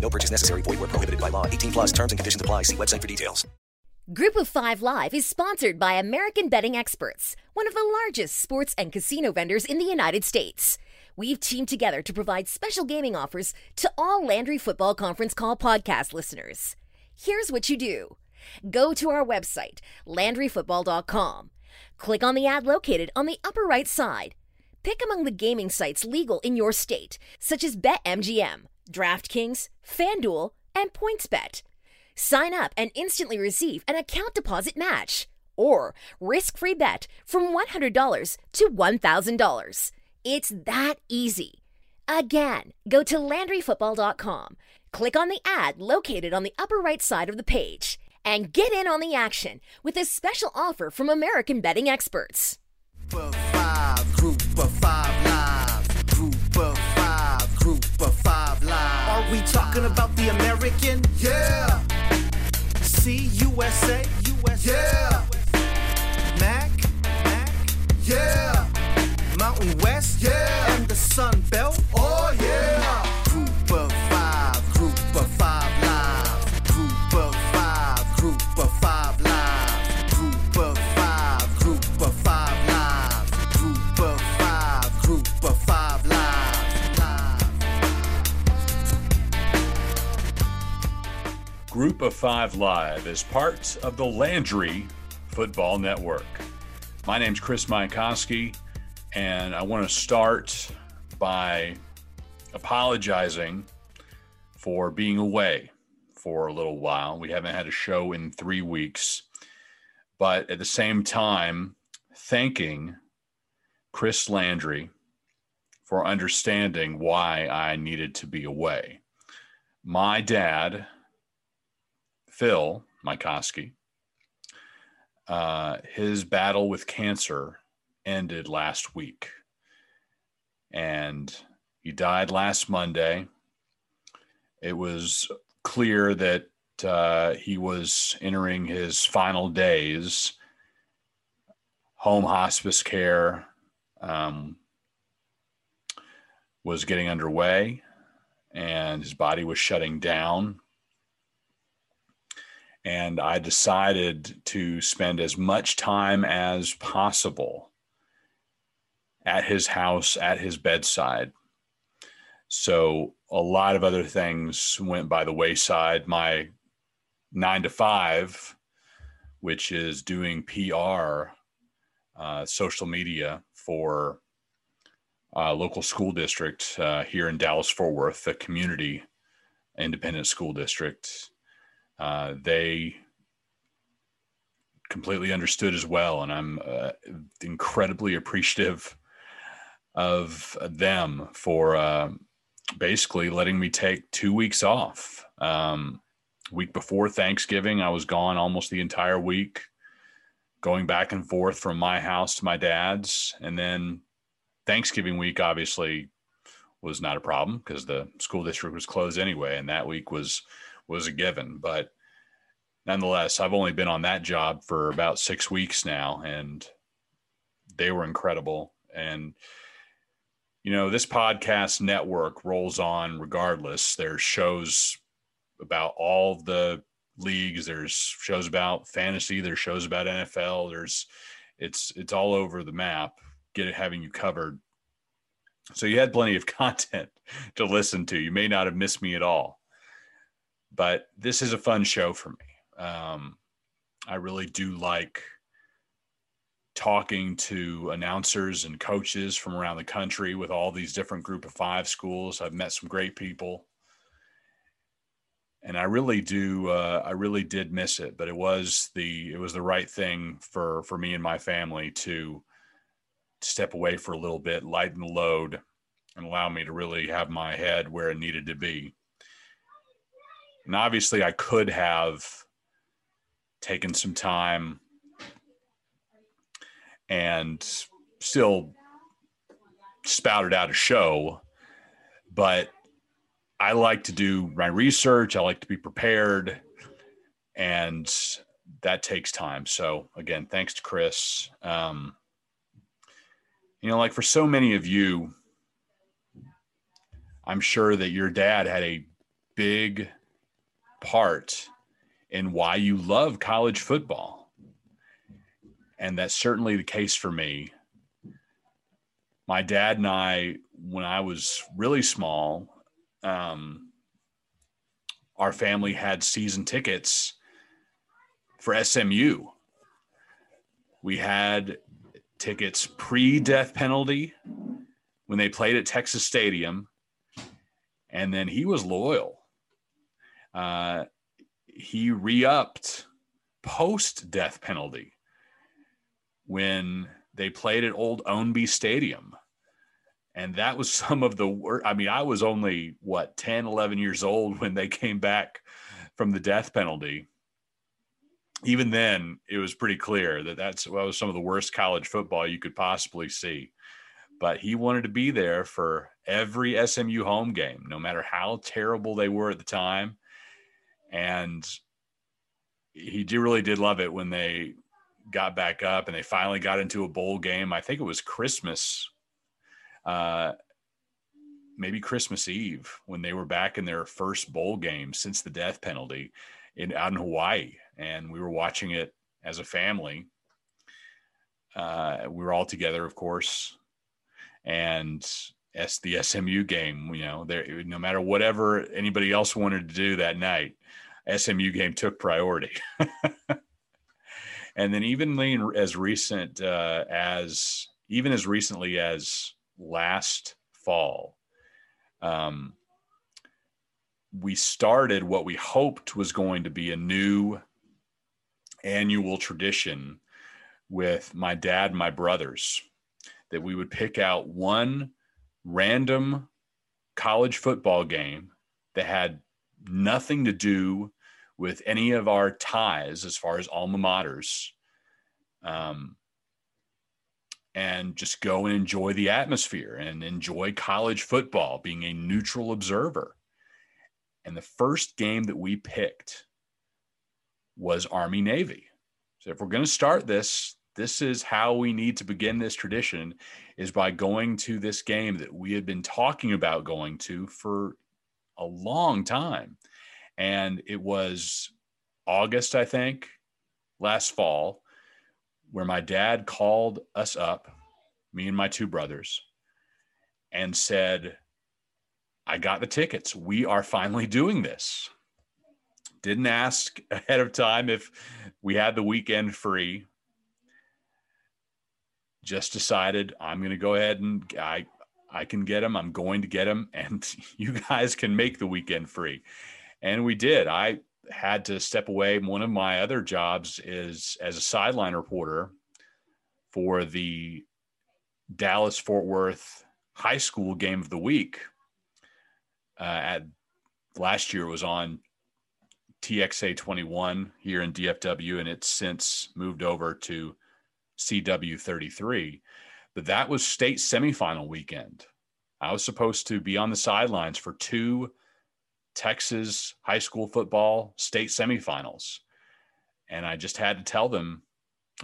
No purchase necessary. Void were prohibited by law. 18 plus terms and conditions apply. See website for details. Group of Five Live is sponsored by American Betting Experts, one of the largest sports and casino vendors in the United States. We've teamed together to provide special gaming offers to all Landry Football Conference Call podcast listeners. Here's what you do go to our website, landryfootball.com. Click on the ad located on the upper right side. Pick among the gaming sites legal in your state, such as BetMGM, DraftKings, FanDuel, and PointsBet. Sign up and instantly receive an account deposit match or risk-free bet from $100 to $1,000. It's that easy. Again, go to LandryFootball.com, click on the ad located on the upper right side of the page, and get in on the action with a special offer from American betting experts. Group of five, group of five live. Group of five, group of five live. Are we talking about the American? Yeah. C USA, USA. Yeah. Mac, Mac. Yeah. Mountain West, yeah. And the Sun Belt, oh yeah. Group of Five Live is part of the Landry Football Network. My name's Chris Mycoskie, and I want to start by apologizing for being away for a little while. We haven't had a show in three weeks, but at the same time, thanking Chris Landry for understanding why I needed to be away. My dad, Phil Mycoskie, uh, his battle with cancer ended last week. And he died last Monday. It was clear that uh, he was entering his final days. Home hospice care um, was getting underway, and his body was shutting down and I decided to spend as much time as possible at his house, at his bedside. So a lot of other things went by the wayside. My nine to five, which is doing PR, uh, social media for uh, local school district uh, here in Dallas Fort Worth, the community independent school district uh, they completely understood as well. And I'm uh, incredibly appreciative of them for uh, basically letting me take two weeks off. Um, week before Thanksgiving, I was gone almost the entire week, going back and forth from my house to my dad's. And then Thanksgiving week, obviously, was not a problem because the school district was closed anyway. And that week was was a given. But nonetheless, I've only been on that job for about six weeks now, and they were incredible. And you know, this podcast network rolls on regardless. There's shows about all the leagues. There's shows about fantasy. There's shows about NFL. There's it's it's all over the map. Get it having you covered. So you had plenty of content to listen to. You may not have missed me at all but this is a fun show for me. Um, I really do like talking to announcers and coaches from around the country with all these different group of five schools. I've met some great people. And I really do. Uh, I really did miss it, but it was the it was the right thing for for me and my family to step away for a little bit, lighten the load, and allow me to really have my head where it needed to be. And obviously, I could have taken some time and still spouted out a show, but I like to do my research. I like to be prepared, and that takes time. So again, thanks to Chris. Um, you know, like for so many of you, I'm sure that your dad had a big part in why you love college football. And that's certainly the case for me. My dad and I, when I was really small, um, our family had season tickets for SMU. We had tickets pre death penalty when they played at Texas Stadium. And then he was loyal. Uh, he re upped post death penalty when they played at Old Ownby Stadium. And that was some of the worst. I mean, I was only, what, 10, 11 years old when they came back from the death penalty. Even then, it was pretty clear that that's well, was some of the worst college football you could possibly see. But he wanted to be there for every SMU home game, no matter how terrible they were at the time and he really did love it when they got back up and they finally got into a bowl game. I think it was Christmas, uh, maybe Christmas Eve when they were back in their first bowl game since the death penalty in out in Hawaii, and we were watching it as a family. Uh, we were all together, of course, and as the SMU game, you know, there no matter whatever anybody else wanted to do that night, SMU game took priority. and then even as recent uh, as even as recently as last fall, um, we started what we hoped was going to be a new annual tradition with my dad and my brothers that we would pick out one random college football game that had nothing to do with any of our ties as far as alma maters um, and just go and enjoy the atmosphere and enjoy college football being a neutral observer. And the first game that we picked was army navy. So if we're going to start this this is how we need to begin this tradition is by going to this game that we had been talking about going to for a long time. And it was august i think last fall where my dad called us up me and my two brothers and said i got the tickets. We are finally doing this. Didn't ask ahead of time if we had the weekend free just decided I'm going to go ahead and I I can get them. I'm going to get them, and you guys can make the weekend free. And we did. I had to step away. One of my other jobs is as a sideline reporter for the Dallas Fort Worth High School Game of the Week. Uh, at last year was on TXA 21 here in DFW, and it's since moved over to CW33. But that was state semifinal weekend. I was supposed to be on the sidelines for two Texas high school football state semifinals. And I just had to tell them,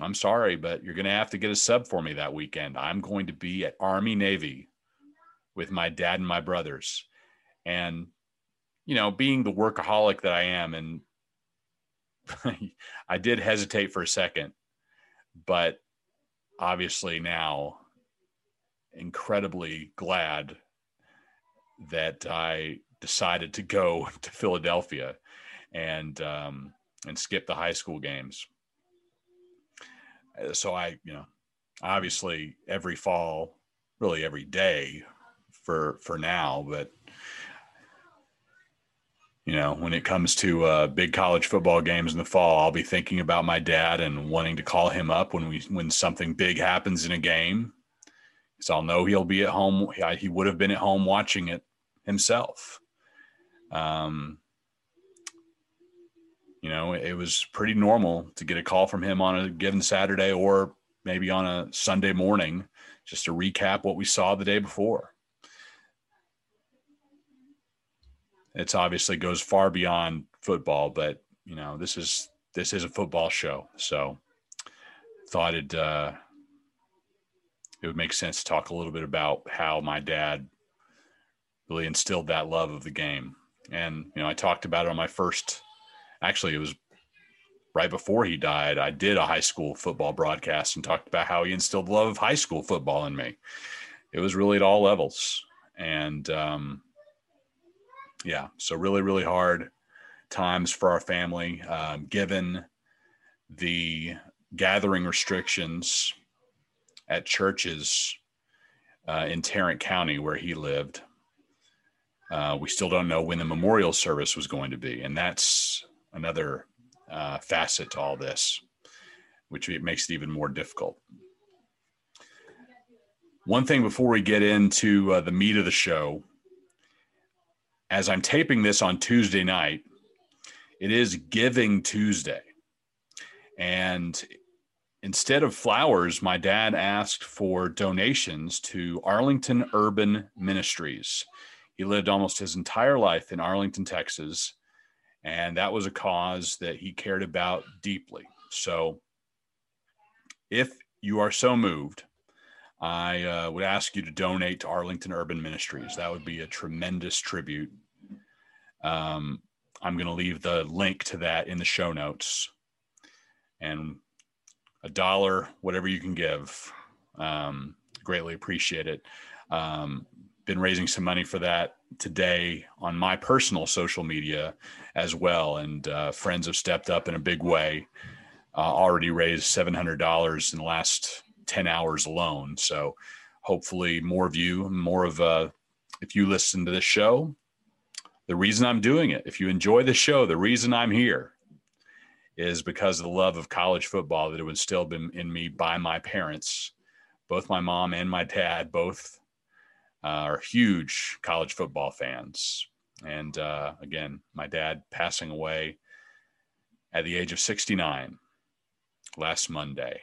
I'm sorry, but you're going to have to get a sub for me that weekend. I'm going to be at Army Navy with my dad and my brothers. And, you know, being the workaholic that I am, and I did hesitate for a second, but obviously now incredibly glad that I decided to go to Philadelphia. And um, and skip the high school games. Uh, so I, you know, obviously every fall, really every day for for now, but you know, when it comes to uh, big college football games in the fall, I'll be thinking about my dad and wanting to call him up when we when something big happens in a game. So I'll know he'll be at home. He would have been at home watching it himself. Um, you know, it was pretty normal to get a call from him on a given Saturday or maybe on a Sunday morning just to recap what we saw the day before. It's obviously goes far beyond football, but you know, this is this is a football show. So thought it uh it would make sense to talk a little bit about how my dad really instilled that love of the game. And you know, I talked about it on my first actually it was right before he died, I did a high school football broadcast and talked about how he instilled love of high school football in me. It was really at all levels. And um, yeah, so really, really hard times for our family, um, given the gathering restrictions at churches uh, in Tarrant County where he lived. Uh, we still don't know when the memorial service was going to be, and that's another uh, facet to all this, which makes it even more difficult. One thing before we get into uh, the meat of the show, as I'm taping this on Tuesday night, it is Giving Tuesday. And instead of flowers, my dad asked for donations to Arlington Urban Ministries. He lived almost his entire life in Arlington, Texas, and that was a cause that he cared about deeply. So, if you are so moved, I uh, would ask you to donate to Arlington Urban Ministries. That would be a tremendous tribute. Um, I'm going to leave the link to that in the show notes. And a dollar, whatever you can give, um, greatly appreciate it. Um, been raising some money for that today on my personal social media as well. And uh, friends have stepped up in a big way. Uh, already raised $700 in the last 10 hours alone. So hopefully more of you, more of, uh, if you listen to this show, the reason I'm doing it, if you enjoy the show, the reason I'm here is because of the love of college football that it instilled in, in me by my parents, both my mom and my dad, both uh, are huge college football fans. And uh, again, my dad passing away at the age of 69 last Monday.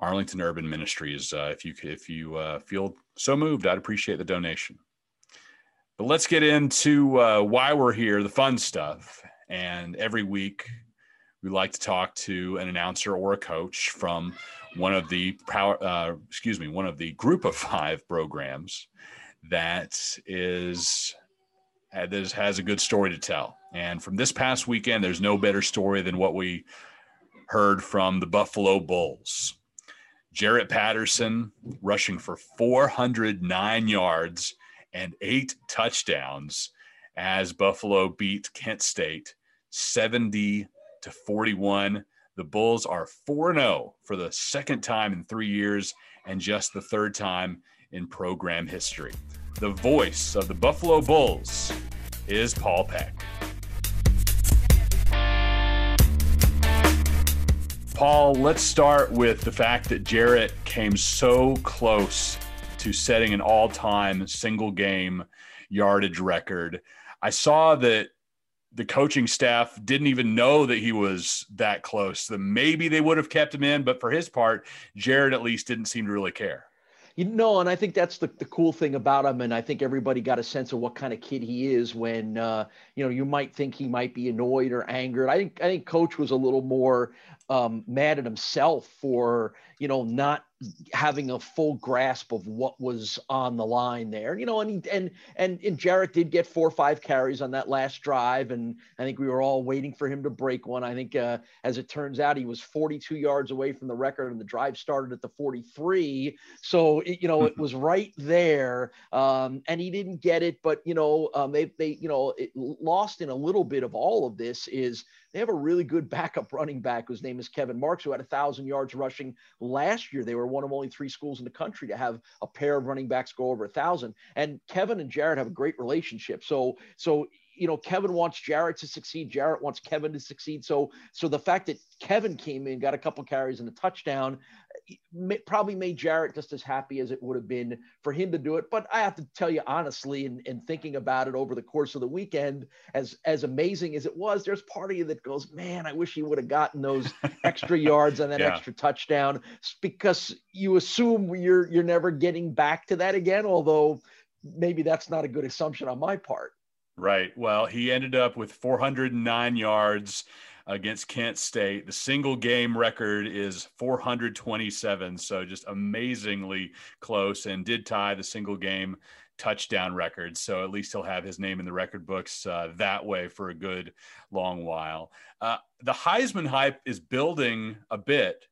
Arlington Urban Ministries. Uh, if you if you uh, feel so moved, I'd appreciate the donation. But let's get into uh, why we're here, the fun stuff. And every week, we like to talk to an announcer or a coach from one of the power, uh, excuse me, one of the group of five programs that is that has a good story to tell. And from this past weekend, there's no better story than what we heard from the Buffalo Bulls. Jarrett Patterson rushing for 409 yards and eight touchdowns as Buffalo beat Kent State 70 to 41. The Bulls are 4 0 for the second time in three years and just the third time in program history. The voice of the Buffalo Bulls is Paul Peck. Paul, let's start with the fact that Jarrett came so close to setting an all time single game yardage record. I saw that the coaching staff didn't even know that he was that close. That maybe they would have kept him in, but for his part, Jarrett at least didn't seem to really care. You know, and I think that's the, the cool thing about him. And I think everybody got a sense of what kind of kid he is when, uh, you know, you might think he might be annoyed or angered. I think, I think coach was a little more um, mad at himself for, you know, not having a full grasp of what was on the line there, you know, and he, and and and Jarrett did get four or five carries on that last drive, and I think we were all waiting for him to break one. I think, uh, as it turns out, he was 42 yards away from the record, and the drive started at the 43. So it, you know, it was right there, um, and he didn't get it. But you know, um, they they you know, it, lost in a little bit of all of this is they have a really good backup running back whose name is Kevin Marks, who had a thousand yards rushing last year. They were one of only three schools in the country to have a pair of running backs go over a thousand. And Kevin and Jarrett have a great relationship. So, so you know, Kevin wants Jarrett to succeed. Jarrett wants Kevin to succeed. So, so the fact that Kevin came in, got a couple carries and a touchdown, probably made Jarrett just as happy as it would have been for him to do it. But I have to tell you honestly, and, in thinking about it over the course of the weekend, as as amazing as it was, there's part of you that goes, man, I wish he would have gotten those extra yards and that yeah. extra touchdown, because you assume you're you're never getting back to that again. Although maybe that's not a good assumption on my part. Right. Well, he ended up with 409 yards against Kent State. The single game record is 427. So just amazingly close and did tie the single game touchdown record. So at least he'll have his name in the record books uh, that way for a good long while. Uh, the Heisman hype is building a bit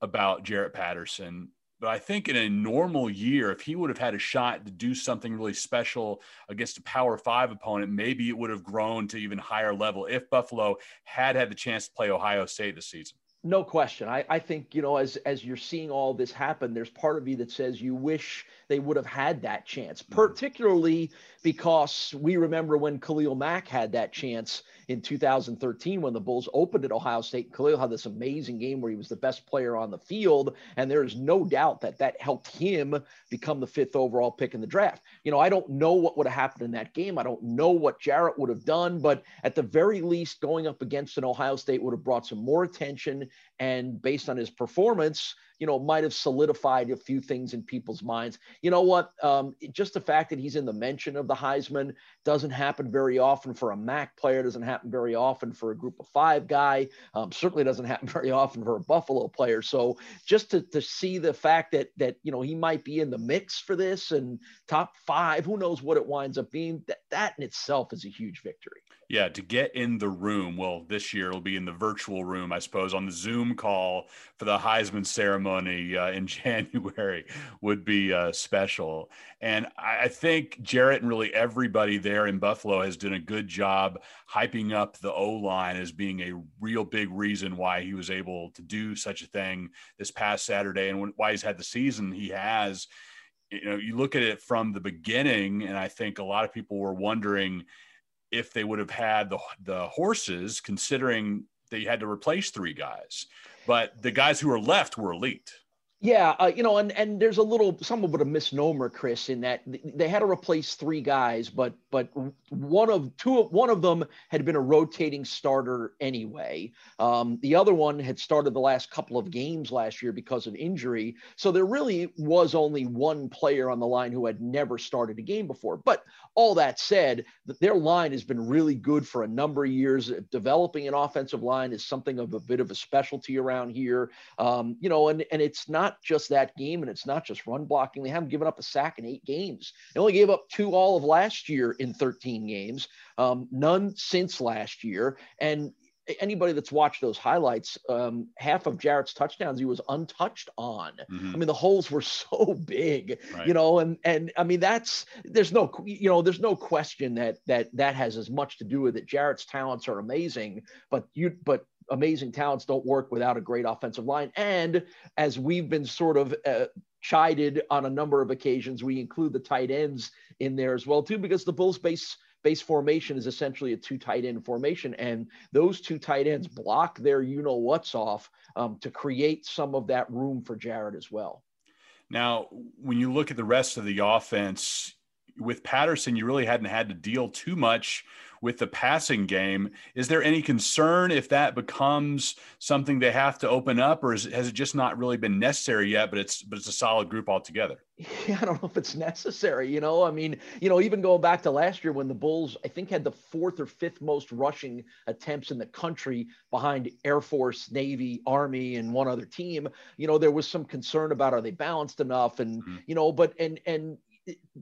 about Jarrett Patterson. But I think in a normal year, if he would have had a shot to do something really special against a Power Five opponent, maybe it would have grown to even higher level if Buffalo had had the chance to play Ohio State this season. No question. I, I think, you know, as as you're seeing all this happen, there's part of you that says you wish they would have had that chance, mm-hmm. particularly because we remember when Khalil Mack had that chance in 2013 when the Bulls opened at Ohio State. Khalil had this amazing game where he was the best player on the field, and there is no doubt that that helped him become the fifth overall pick in the draft. You know, I don't know what would have happened in that game. I don't know what Jarrett would have done, but at the very least, going up against an Ohio State would have brought some more attention. And based on his performance, you know, might have solidified a few things in people's minds. You know what? Um, just the fact that he's in the mention of the Heisman doesn't happen very often for a MAC player, doesn't happen very often for a group of five guy, um, certainly doesn't happen very often for a Buffalo player. So just to, to see the fact that, that, you know, he might be in the mix for this and top five, who knows what it winds up being, that, that in itself is a huge victory. Yeah, to get in the room. Well, this year it'll be in the virtual room, I suppose, on the Zoom call for the Heisman ceremony uh, in January would be uh, special. And I think Jarrett and really everybody there in Buffalo has done a good job hyping up the O line as being a real big reason why he was able to do such a thing this past Saturday and why he's had the season he has. You know, you look at it from the beginning, and I think a lot of people were wondering if they would have had the the horses, considering they had to replace three guys. But the guys who were left were elite. Yeah, uh, you know, and and there's a little somewhat of a misnomer, Chris, in that they had to replace three guys, but but one of two one of them had been a rotating starter anyway. Um, the other one had started the last couple of games last year because of injury, so there really was only one player on the line who had never started a game before. But all that said, their line has been really good for a number of years. Developing an offensive line is something of a bit of a specialty around here, um, you know, and and it's not not just that game and it's not just run blocking. They haven't given up a sack in eight games. They only gave up two all of last year in 13 games, um, none since last year. And anybody that's watched those highlights, um, half of Jarrett's touchdowns he was untouched on. Mm-hmm. I mean, the holes were so big, right. you know, and and I mean that's there's no you know there's no question that that that has as much to do with it. Jarrett's talents are amazing, but you but amazing talents don't work without a great offensive line. And as we've been sort of uh, chided on a number of occasions, we include the tight ends in there as well too, because the Bulls base base formation is essentially a two tight end formation, and those two tight ends block their you know what's off um, to create some of that room for Jarrett as well. Now, when you look at the rest of the offense, with Patterson, you really hadn't had to deal too much with the passing game. Is there any concern if that becomes something they have to open up, or is, has it just not really been necessary yet? But it's but it's a solid group altogether. Yeah, I don't know if it's necessary. You know, I mean, you know, even going back to last year when the Bulls, I think, had the fourth or fifth most rushing attempts in the country behind Air Force, Navy, Army, and one other team. You know, there was some concern about are they balanced enough, and mm-hmm. you know, but and and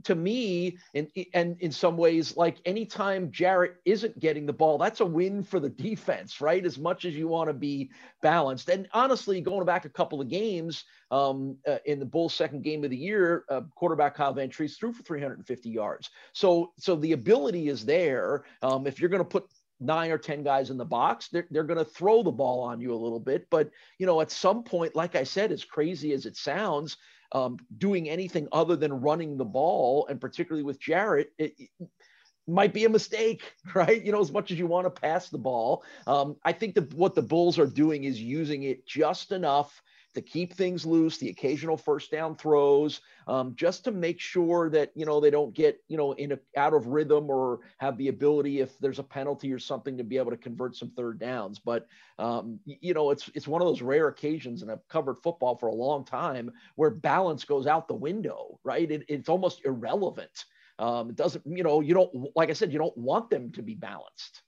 to me, and and in some ways, like anytime Jarrett isn't getting the ball, that's a win for the defense, right? As much as you want to be balanced. And honestly, going back a couple of games, um, uh, in the Bulls' second game of the year, uh, quarterback Kyle Vantrease threw for 350 yards. So so the ability is there. Um, if you're going to put nine or 10 guys in the box, they're, they're going to throw the ball on you a little bit. But, you know, at some point, like I said, as crazy as it sounds, um, doing anything other than running the ball, and particularly with Jarrett, it, it might be a mistake, right? You know, as much as you want to pass the ball. Um, I think that what the Bulls are doing is using it just enough to keep things loose, the occasional first down throws, um, just to make sure that you know they don't get you know in a, out of rhythm or have the ability if there's a penalty or something to be able to convert some third downs. But um, you know it's it's one of those rare occasions, and I've covered football for a long time where balance goes out the window, right? It, it's almost irrelevant. Um, it doesn't you know you don't like I said you don't want them to be balanced.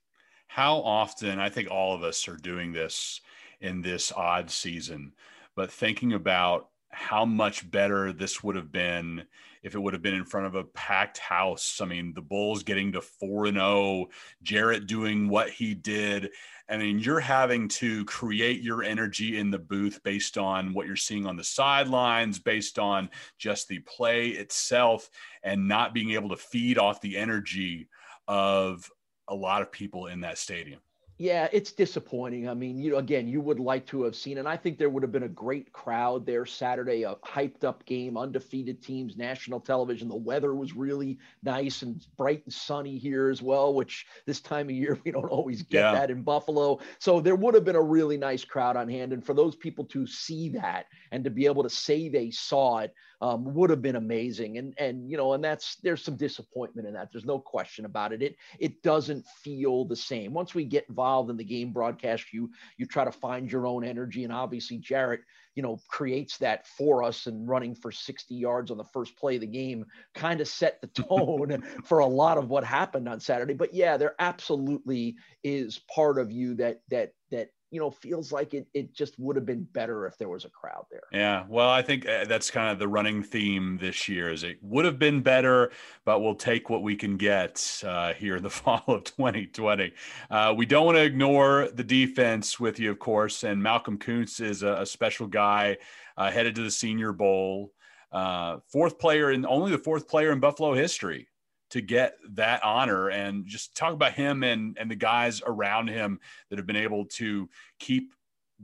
How often I think all of us are doing this in this odd season but thinking about how much better this would have been if it would have been in front of a packed house. I mean, the Bulls getting to 4 and 0, Jarrett doing what he did. I mean, you're having to create your energy in the booth based on what you're seeing on the sidelines, based on just the play itself, and not being able to feed off the energy of a lot of people in that stadium. Yeah, it's disappointing. I mean, you know, again, you would like to have seen, and I think there would have been a great crowd there Saturday, a hyped up game, undefeated teams, national television. The weather was really nice and bright and sunny here as well, which this time of year we don't always get yeah. that in Buffalo. So there would have been a really nice crowd on hand. And for those people to see that and to be able to say they saw it, um, would have been amazing. And and you know, and that's there's some disappointment in that. There's no question about it. It it doesn't feel the same. Once we get involved in the game broadcast, you you try to find your own energy. And obviously, Jarrett, you know, creates that for us and running for 60 yards on the first play of the game kind of set the tone for a lot of what happened on Saturday. But yeah, there absolutely is part of you that that that you know, feels like it, it just would have been better if there was a crowd there. Yeah. Well, I think uh, that's kind of the running theme this year is it would have been better, but we'll take what we can get uh, here in the fall of 2020. Uh, we don't want to ignore the defense with you, of course. And Malcolm Koonce is a, a special guy uh, headed to the Senior Bowl. Uh, fourth player and only the fourth player in Buffalo history to get that honor. And just talk about him and and the guys around him that have been able to keep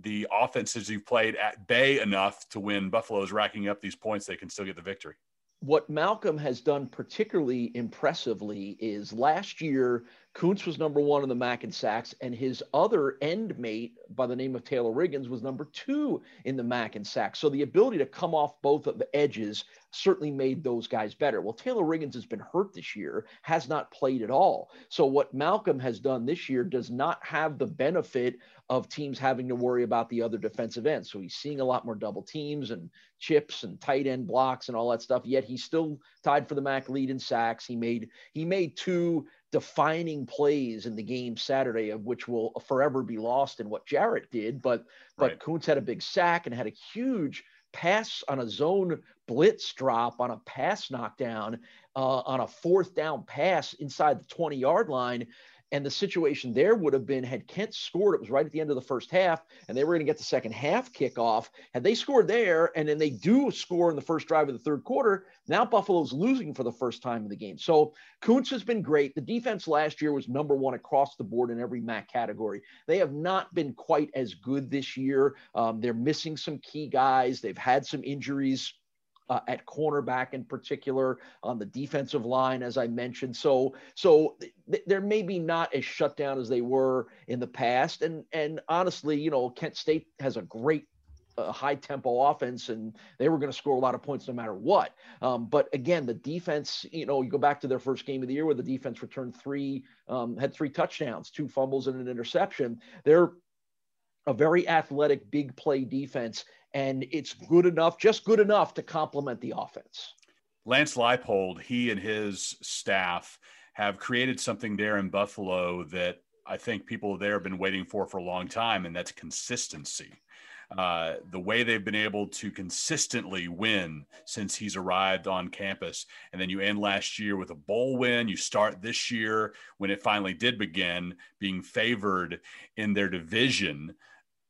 the offenses you've played at bay enough to win. Buffalo's racking up these points. They can still get the victory. What Malcolm has done particularly impressively is last year Koonce was number one in the MAC and sacks, and his other end mate by the name of Taylor Riggins was number two in the MAC and sacks. So the ability to come off both of the edges certainly made those guys better. Well, Taylor Riggins has been hurt this year, has not played at all. So what Malcolm has done this year does not have the benefit of teams having to worry about the other defensive ends. So he's seeing a lot more double teams and chips and tight end blocks and all that stuff. Yet he's still tied for the MAC lead in sacks. He made he made two defining plays in the game Saturday, of which will forever be lost in what Jarrett did. But but right. Had a big sack and had a huge pass on a zone blitz drop on a pass knockdown uh, on a fourth down pass inside the 20 yard line and the situation there would have been had Kent scored, it was right at the end of the first half, and they were going to get the second half kickoff. Had they scored there, and then they do score in the first drive of the third quarter, now Buffalo's losing for the first time in the game. So Koonce has been great. The defense last year was number one across the board in every MAC category. They have not been quite as good this year. Um, they're missing some key guys. They've had some injuries uh, at cornerback in particular on the defensive line, as I mentioned. So, so th- they're maybe not as shut down as they were in the past. And and honestly, you know, Kent State has a great uh, high tempo offense and they were going to score a lot of points no matter what. Um, but again, the defense, you know, you go back to their first game of the year where the defense returned three, um, had three touchdowns, two fumbles and an interception. They're a very athletic, big play defense and it's good enough, just good enough to complement the offense. Lance Leipold, he and his staff have created something there in Buffalo that I think people there have been waiting for for a long time, and that's consistency. Uh, the way they've been able to consistently win since he's arrived on campus. And then you end last year with a bowl win. You start this year when it finally did begin being favored in their division.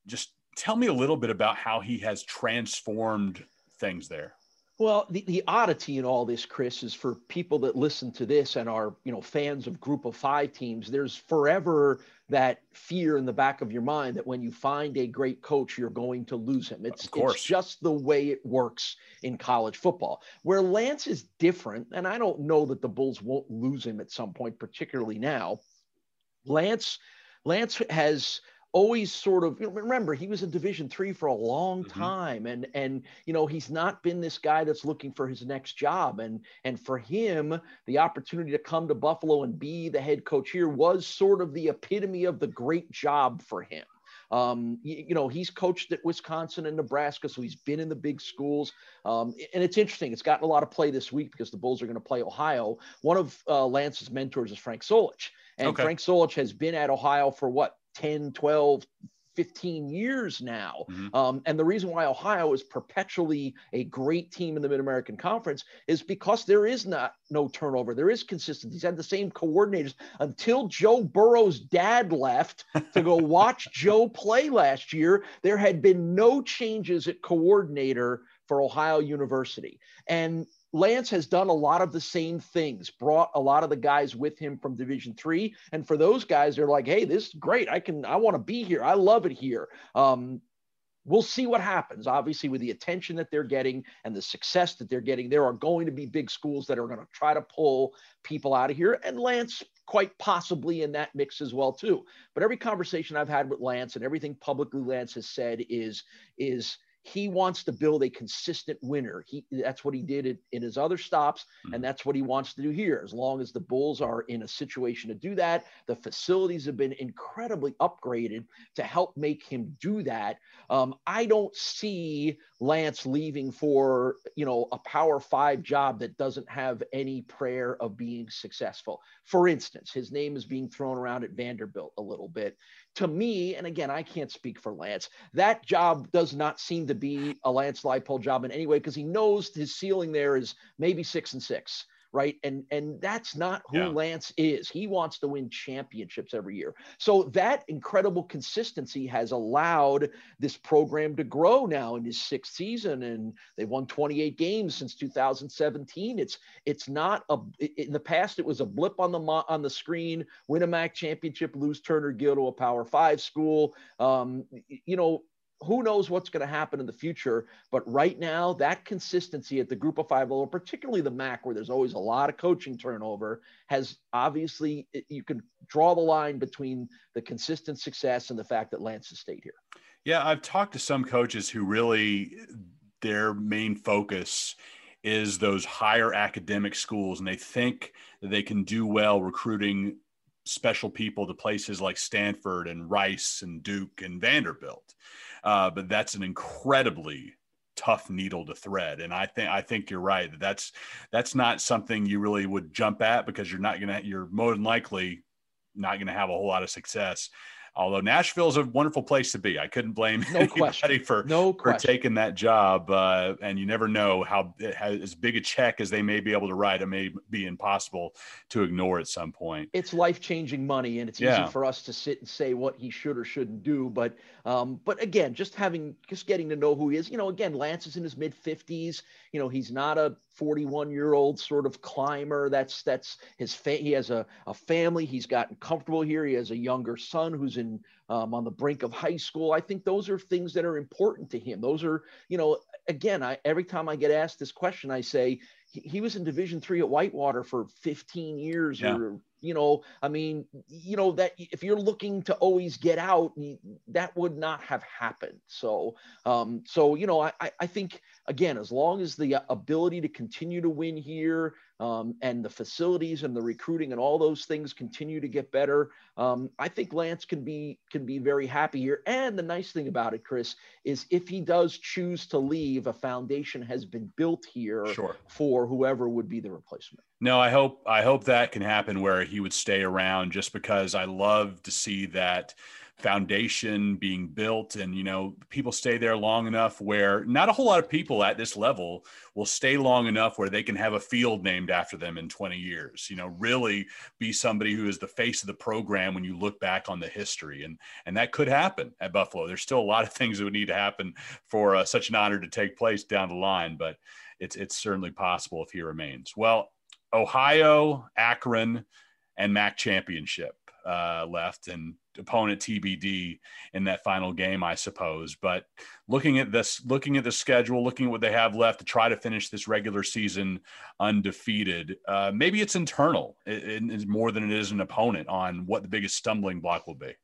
Just tell me a little bit about how he has transformed things there. Well, the, the oddity in all this, Chris, is for people that listen to this and are, you know, fans of group of five teams, there's forever that fear in the back of your mind that when you find a great coach, you're going to lose him. It's, it's just the way it works in college football. Where Lance is different, and I don't know that the Bulls won't lose him at some point, particularly now. Lance, Lance has always sort of remember he was in division three for a long mm-hmm. time and and you know he's not been this guy that's looking for his next job and and for him the opportunity to come to buffalo and be the head coach here was sort of the epitome of the great job for him um, you, you, know, he's coached at Wisconsin and Nebraska, so he's been in the big schools. Um, and it's interesting. It's gotten a lot of play this week because the Bulls are going to play Ohio. One of uh, Lance's mentors is Frank Solich. And okay. Frank Solich has been at Ohio for what, 10, 12, 15 years now. Mm-hmm. Um, and the reason why Ohio is perpetually a great team in the Mid American Conference is because there is not no turnover. There is consistency. He's had the same coordinators until Joe Burrow's dad left to go watch Joe play last year. There had been no changes at coordinator for Ohio University. And Lance has done a lot of the same things, brought a lot of the guys with him from Division Three, and for those guys, they're like, "Hey, this is great. I can, I want to be here. I love it here." Um, we'll see what happens. Obviously, with the attention that they're getting and the success that they're getting, there are going to be big schools that are going to try to pull people out of here, and Lance quite possibly in that mix as well too. But every conversation I've had with Lance and everything publicly Lance has said is is he wants to build a consistent winner. He that's what he did in, in his other stops, mm-hmm. and that's what he wants to do here. As long as the Bulls are in a situation to do that, the facilities have been incredibly upgraded to help make him do that. Um, I don't see Lance leaving for you know a Power Five job that doesn't have any prayer of being successful. For instance, his name is being thrown around at Vanderbilt a little bit to me, and again, I can't speak for Lance, that job does not seem to be a Lance Leipold job in any way because he knows his ceiling there is maybe six and six right? And and that's not who yeah. Lance is. He wants to win championships every year. So that incredible consistency has allowed this program to grow now in his sixth season, and they've won 28 games since 2017. It's it's not a in the past it was a blip on the on the screen, win a MAC championship, lose Turner Gill to a Power Five school. Um, you know, who knows what's going to happen in the future but right now that consistency at the group of five level particularly the mac where there's always a lot of coaching turnover has obviously you can draw the line between the consistent success and the fact that lance has stayed here. Yeah i've talked to some coaches who really their main focus is those higher academic schools and they think that they can do well recruiting special people to places like stanford and rice and duke and vanderbilt uh, but that's an incredibly tough needle to thread. And i think i think you're right that that's that's not something you really would jump at because you're not gonna you're more than likely not gonna have a whole lot of success although Nashville is a wonderful place to be. I couldn't blame no anybody question. for no for taking that job. Uh, and you never know how, how, as big a check as they may be able to write, it may be impossible to ignore at some point. It's life changing money, and it's yeah. easy for us to sit and say what he should or shouldn't do. But um, but again, just having just getting to know who he is. You know, again, Lance is in his mid fifties. You know, he's not a 41 year old sort of climber. That's that's his fa- he has a, a family. He's gotten comfortable here. He has a younger son who's in um, on the brink of high school. I think those are things that are important to him. Those are you know again. I every time I get asked this question, I say he, he was in Division three at Whitewater for 15 years yeah. or you know i mean you know that if you're looking to always get out that would not have happened so um so you know i i think again as long as the ability to continue to win here um, and the facilities and the recruiting and all those things continue to get better. Um, i think lance can be can be very happy here. And the nice thing about it chris is if he does choose to leave a foundation has been built here sure. for whoever would be the replacement. No, I hope I hope that can happen where he would stay around just because I love to see that foundation being built and you know people stay there long enough where not a whole lot of people at this level will stay long enough where they can have a field named after them in 20 years you know really be somebody who is the face of the program when you look back on the history. And and that could happen at buffalo. There's still a lot of things that would need to happen for uh, such an honor to take place down the line but it's it's certainly possible if he remains. Well, Ohio, Akron, and MAC championship uh, left, and opponent TBD in that final game, I suppose. But looking at this, looking at the schedule, looking at what they have left to try to finish this regular season undefeated, uh, maybe it's internal it, it's more than it is an opponent on what the biggest stumbling block will be.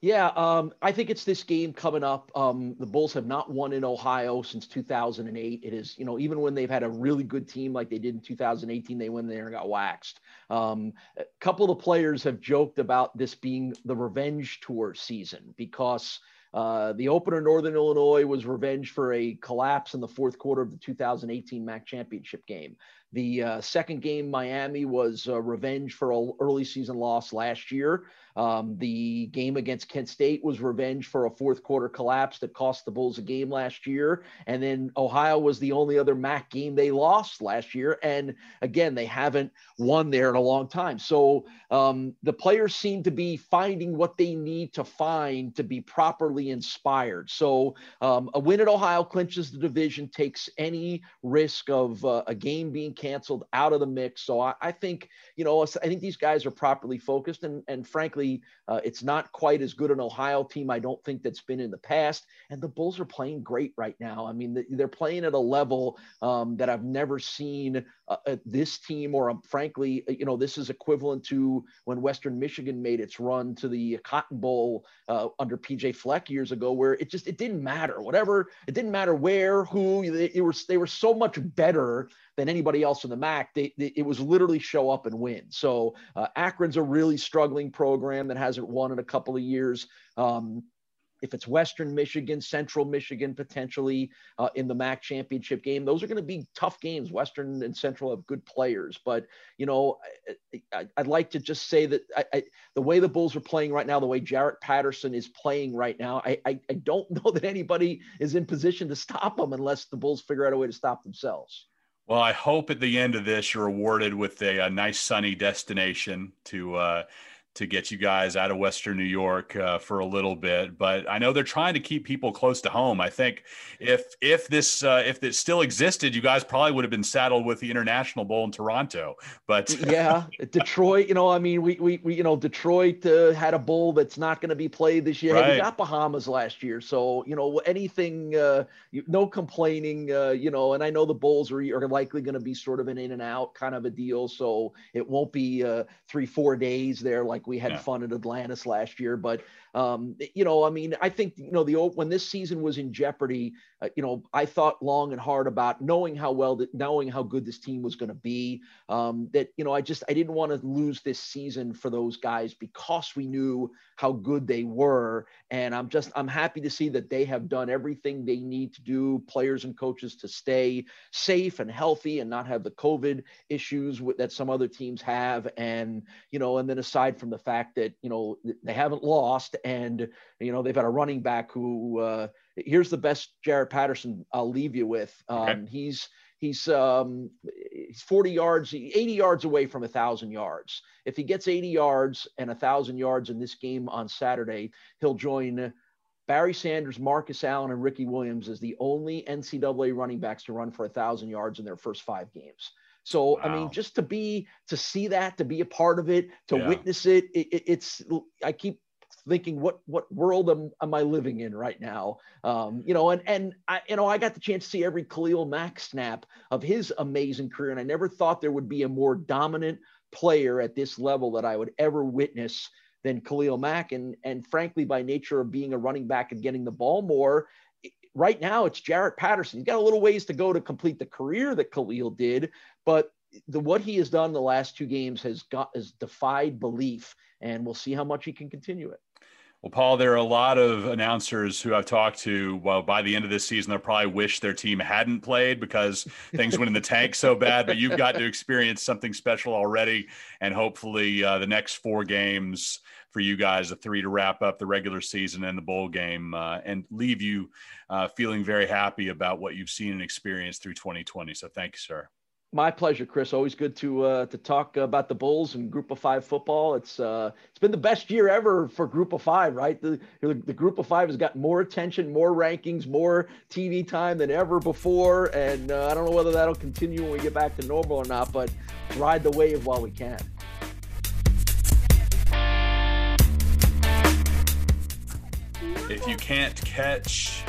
Yeah, um, I think it's this game coming up. Um, the Bulls have not won in Ohio since 2008. It is, you know, even when they've had a really good team like they did in 2018, they went there and got waxed. Um, a couple of the players have joked about this being the revenge tour season because uh, the opener Northern Illinois was revenge for a collapse in the fourth quarter of the 2018 MAC championship game. The uh, second game, Miami, was uh, revenge for an early season loss last year. Um, the game against Kent State was revenge for a fourth quarter collapse that cost the Bulls a game last year. And then Ohio was the only other MAC game they lost last year. And again, they haven't won there in a long time. So um, the players seem to be finding what they need to find to be properly inspired. So um, a win at Ohio clinches the division, takes any risk of uh, a game being canceled out of the mix. So I, I, think, you know, I think these guys are properly focused. And, and frankly, uh, it's not quite as good an Ohio team, I don't think, that's been in the past. And the Bulls are playing great right now. I mean, they're playing at a level um, that I've never seen uh, uh, this team, or um, frankly, uh, you know, this is equivalent to when Western Michigan made its run to the Cotton Bowl uh, under PJ Fleck years ago, where it just it didn't matter. Whatever, it didn't matter where, who, they, it was, they were so much better than anybody else in the MAC. They, they, it was literally show up and win. So uh, Akron's a really struggling program that hasn't won in a couple of years. Um, if it's Western Michigan, Central Michigan, potentially uh, in the MAC championship game, those are going to be tough games. Western and Central have good players, but you know, I, would like to just say that I, I, the way the Bulls are playing right now, the way Jarrett Patterson is playing right now, I, I, don't know that anybody is in position to stop them unless the Bulls figure out a way to stop themselves. Well, I hope at the end of this you're awarded with a, a nice sunny destination to uh, to get you guys out of Western New York uh, for a little bit. But I know they're trying to keep people close to home. I think if if this uh, if this still existed, you guys probably would have been saddled with the International Bowl in Toronto. But yeah, Detroit. You know, I mean, we we, we you know Detroit uh, had a bowl that's not going to be played this year. Right. We got Bahamas last year, so you know anything. Uh, no complaining. Uh, you know, and I know the bowls are, are likely going to be sort of an in and out kind of a deal, so it won't be uh, three four days there like we had yeah. fun at Atlantis last year, but um, you know, I mean, I think you know the when this season was in jeopardy, uh, you know, I thought long and hard about knowing how well that knowing how good this team was going to be. Um, that you know, I just I didn't want to lose this season for those guys because we knew how good they were, and I'm just I'm happy to see that they have done everything they need to do, players and coaches, to stay safe and healthy and not have the COVID issues with, that some other teams have, and you know, and then aside from the fact that you know they haven't lost and you know they've got a running back who uh, here's the best Jarrett Patterson I'll leave you with. Um, okay. He's he's um, he's 40 yards, 80 yards away from a thousand yards. If he gets 80 yards and a thousand yards in this game on Saturday, he'll join. Barry Sanders, Marcus Allen, and Ricky Williams as the only NCAA running backs to run for a thousand yards in their first five games. So wow. I mean, just to be to see that, to be a part of it, to yeah. witness it, it, it, it's I keep thinking what what world am, am I living in right now? Um, you know, and and I you know I got the chance to see every Khalil Mack snap of his amazing career, and I never thought there would be a more dominant player at this level that I would ever witness than Khalil Mack. And and frankly, by nature of being a running back and getting the ball more, right now it's Jarrett Patterson. He's got a little ways to go to complete the career that Khalil did, but the what he has done the last two games has got has defied belief, and we'll see how much he can continue it. Well, Paul, there are a lot of announcers who I've talked to. Well, by the end of this season, they'll probably wish their team hadn't played because things went in the tank so bad. But you've got to experience something special already, and hopefully, uh, the next four games for you guys, the three to wrap up the regular season and the bowl game, uh, and leave you uh, feeling very happy about what you've seen and experienced through 2020. So, thank you, sir. My pleasure, Chris. Always good to uh, to talk about the Bulls and Group of Five football. It's uh, it's been the best year ever for Group of Five, right? The, the Group of Five has got more attention, more rankings, more TV time than ever before, and uh, I don't know whether that'll continue when we get back to normal or not. But ride the wave while we can. If you can't catch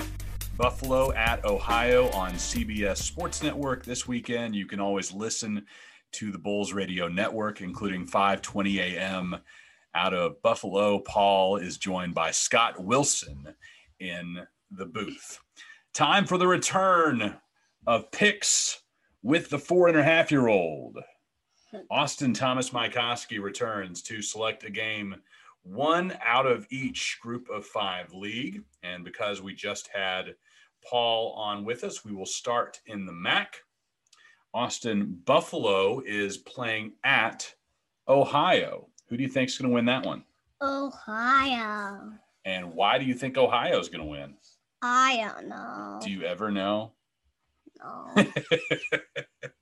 Buffalo at Ohio on CBS Sports Network this weekend, you can always listen to the Bulls Radio Network, including 5:20 a.m. out of Buffalo. Paul is joined by Scott Wilson in the booth. Time for the return of picks with the four and a half year old. Austin Thomas Mycoskie returns to select a game one out of each group of five league. And because we just had Paul on with us, we will start in the MAC. Austin Buffalo is playing at Ohio. Who do you think is going to win that one? Ohio. And why do you think Ohio is going to win? I don't know. Do you ever know? No.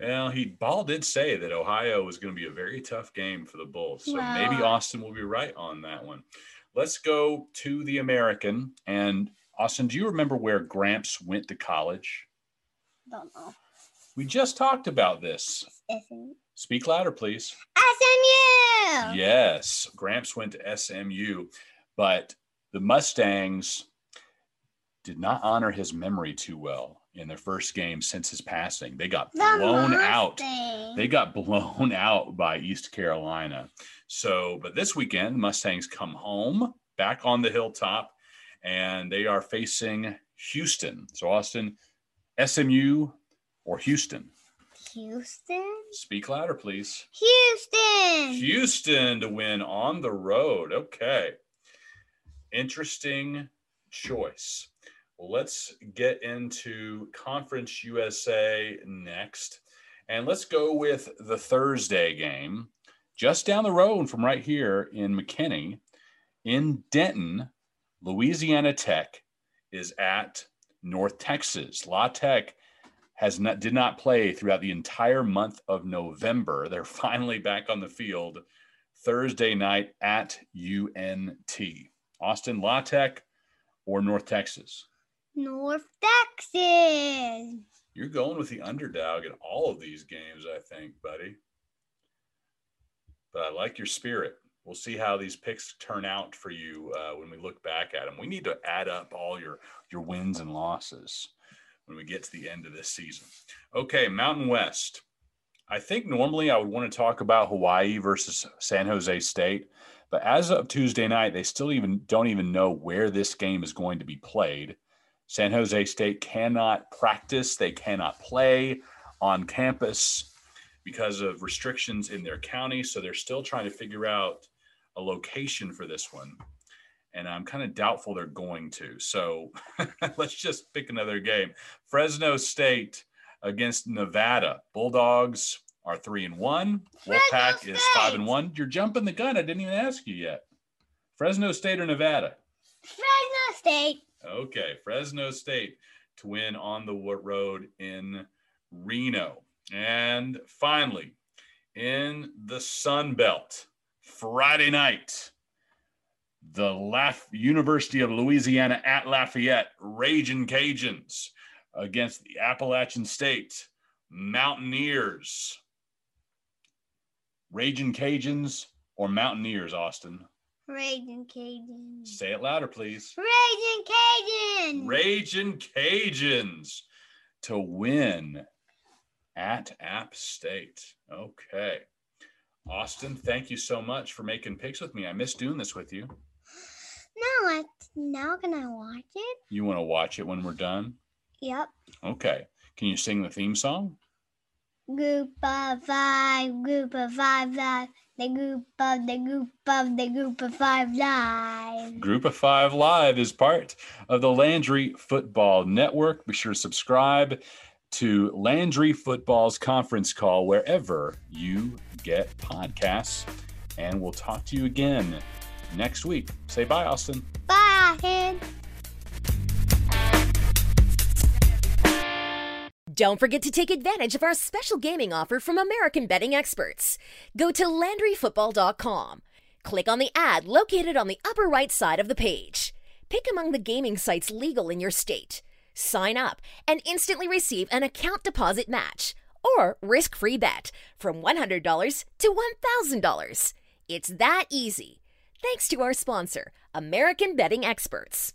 Well, he Paul did say that Ohio was going to be a very tough game for the Bulls. So maybe Austin will be right on that one. Let's go to the American. And Austin, do you remember where Gramps went to college? don't know. We just talked about this. SMU. Speak louder, please. SMU. Yes, Gramps went to SMU, but the Mustangs did not honor his memory too well in their first game since his passing. They got The blown out. Mustang. They got blown out by East Carolina. So, but this weekend, Mustangs come home back on the hilltop and they are facing Houston. So, Austin, SMU or Houston? Houston. Speak louder, please. Houston. Houston to win on the road. Okay. Interesting choice. Let's get into Conference USA next. And let's go with the Thursday game just down the road from right here in McKinney. In Denton, Louisiana Tech is at North Texas. La Tech has not did not play throughout the entire month of November. They're finally back on the field Thursday night at UNT. Austin La Tech or North Texas? North Texas. You're going with the underdog in all of these games, I think, buddy. But I like your spirit. We'll see how these picks turn out for you uh, when we look back at them. We need to add up all your your wins and losses when we get to the end of this season. Okay, Mountain West. I think normally I would want to talk about Hawaii versus San Jose State, but as of Tuesday night, they still even don't even know where this game is going to be played. San Jose State cannot practice, they cannot play on campus because of restrictions in their county. So they're still trying to figure out a location for this one. And I'm kind of doubtful they're going to. So let's just pick another game. Fresno State against Nevada. Bulldogs are three and one. Wolfpack is five and one. You're jumping the gun. I didn't even ask you yet. Fresno State or Nevada? Fresno State. Okay, Fresno State to win on the road in Reno. And finally, in the Sun Belt, Friday night, the Laf- University of Louisiana at Lafayette, Raging Cajuns against the Appalachian State Mountaineers. Raging Cajuns or Mountaineers, Austin? Raging Cajun. Say it louder, please. Raging Cajun. Raging Cajuns to win at App State. Okay. Austin, thank you so much for making picks with me. I miss doing this with you. now I now can I watch it? You want to watch it when we're done? Yep. Okay. Can you sing the theme song? Group of five, group of five live. The group of the group of the group of five live. Group of Five Live is part of the Landry Football Network. Be sure to subscribe to Landry Football's conference call wherever you get podcasts. And we'll talk to you again next week. Say bye, Austin. Bye. Don't forget to take advantage of our special gaming offer from American Betting Experts. Go to LandryFootball.com. Click on the ad located on the upper right side of the page. Pick among the gaming sites legal in your state. Sign up and instantly receive an account deposit match or risk free bet from $100 to $1,000. It's that easy. Thanks to our sponsor, American Betting Experts.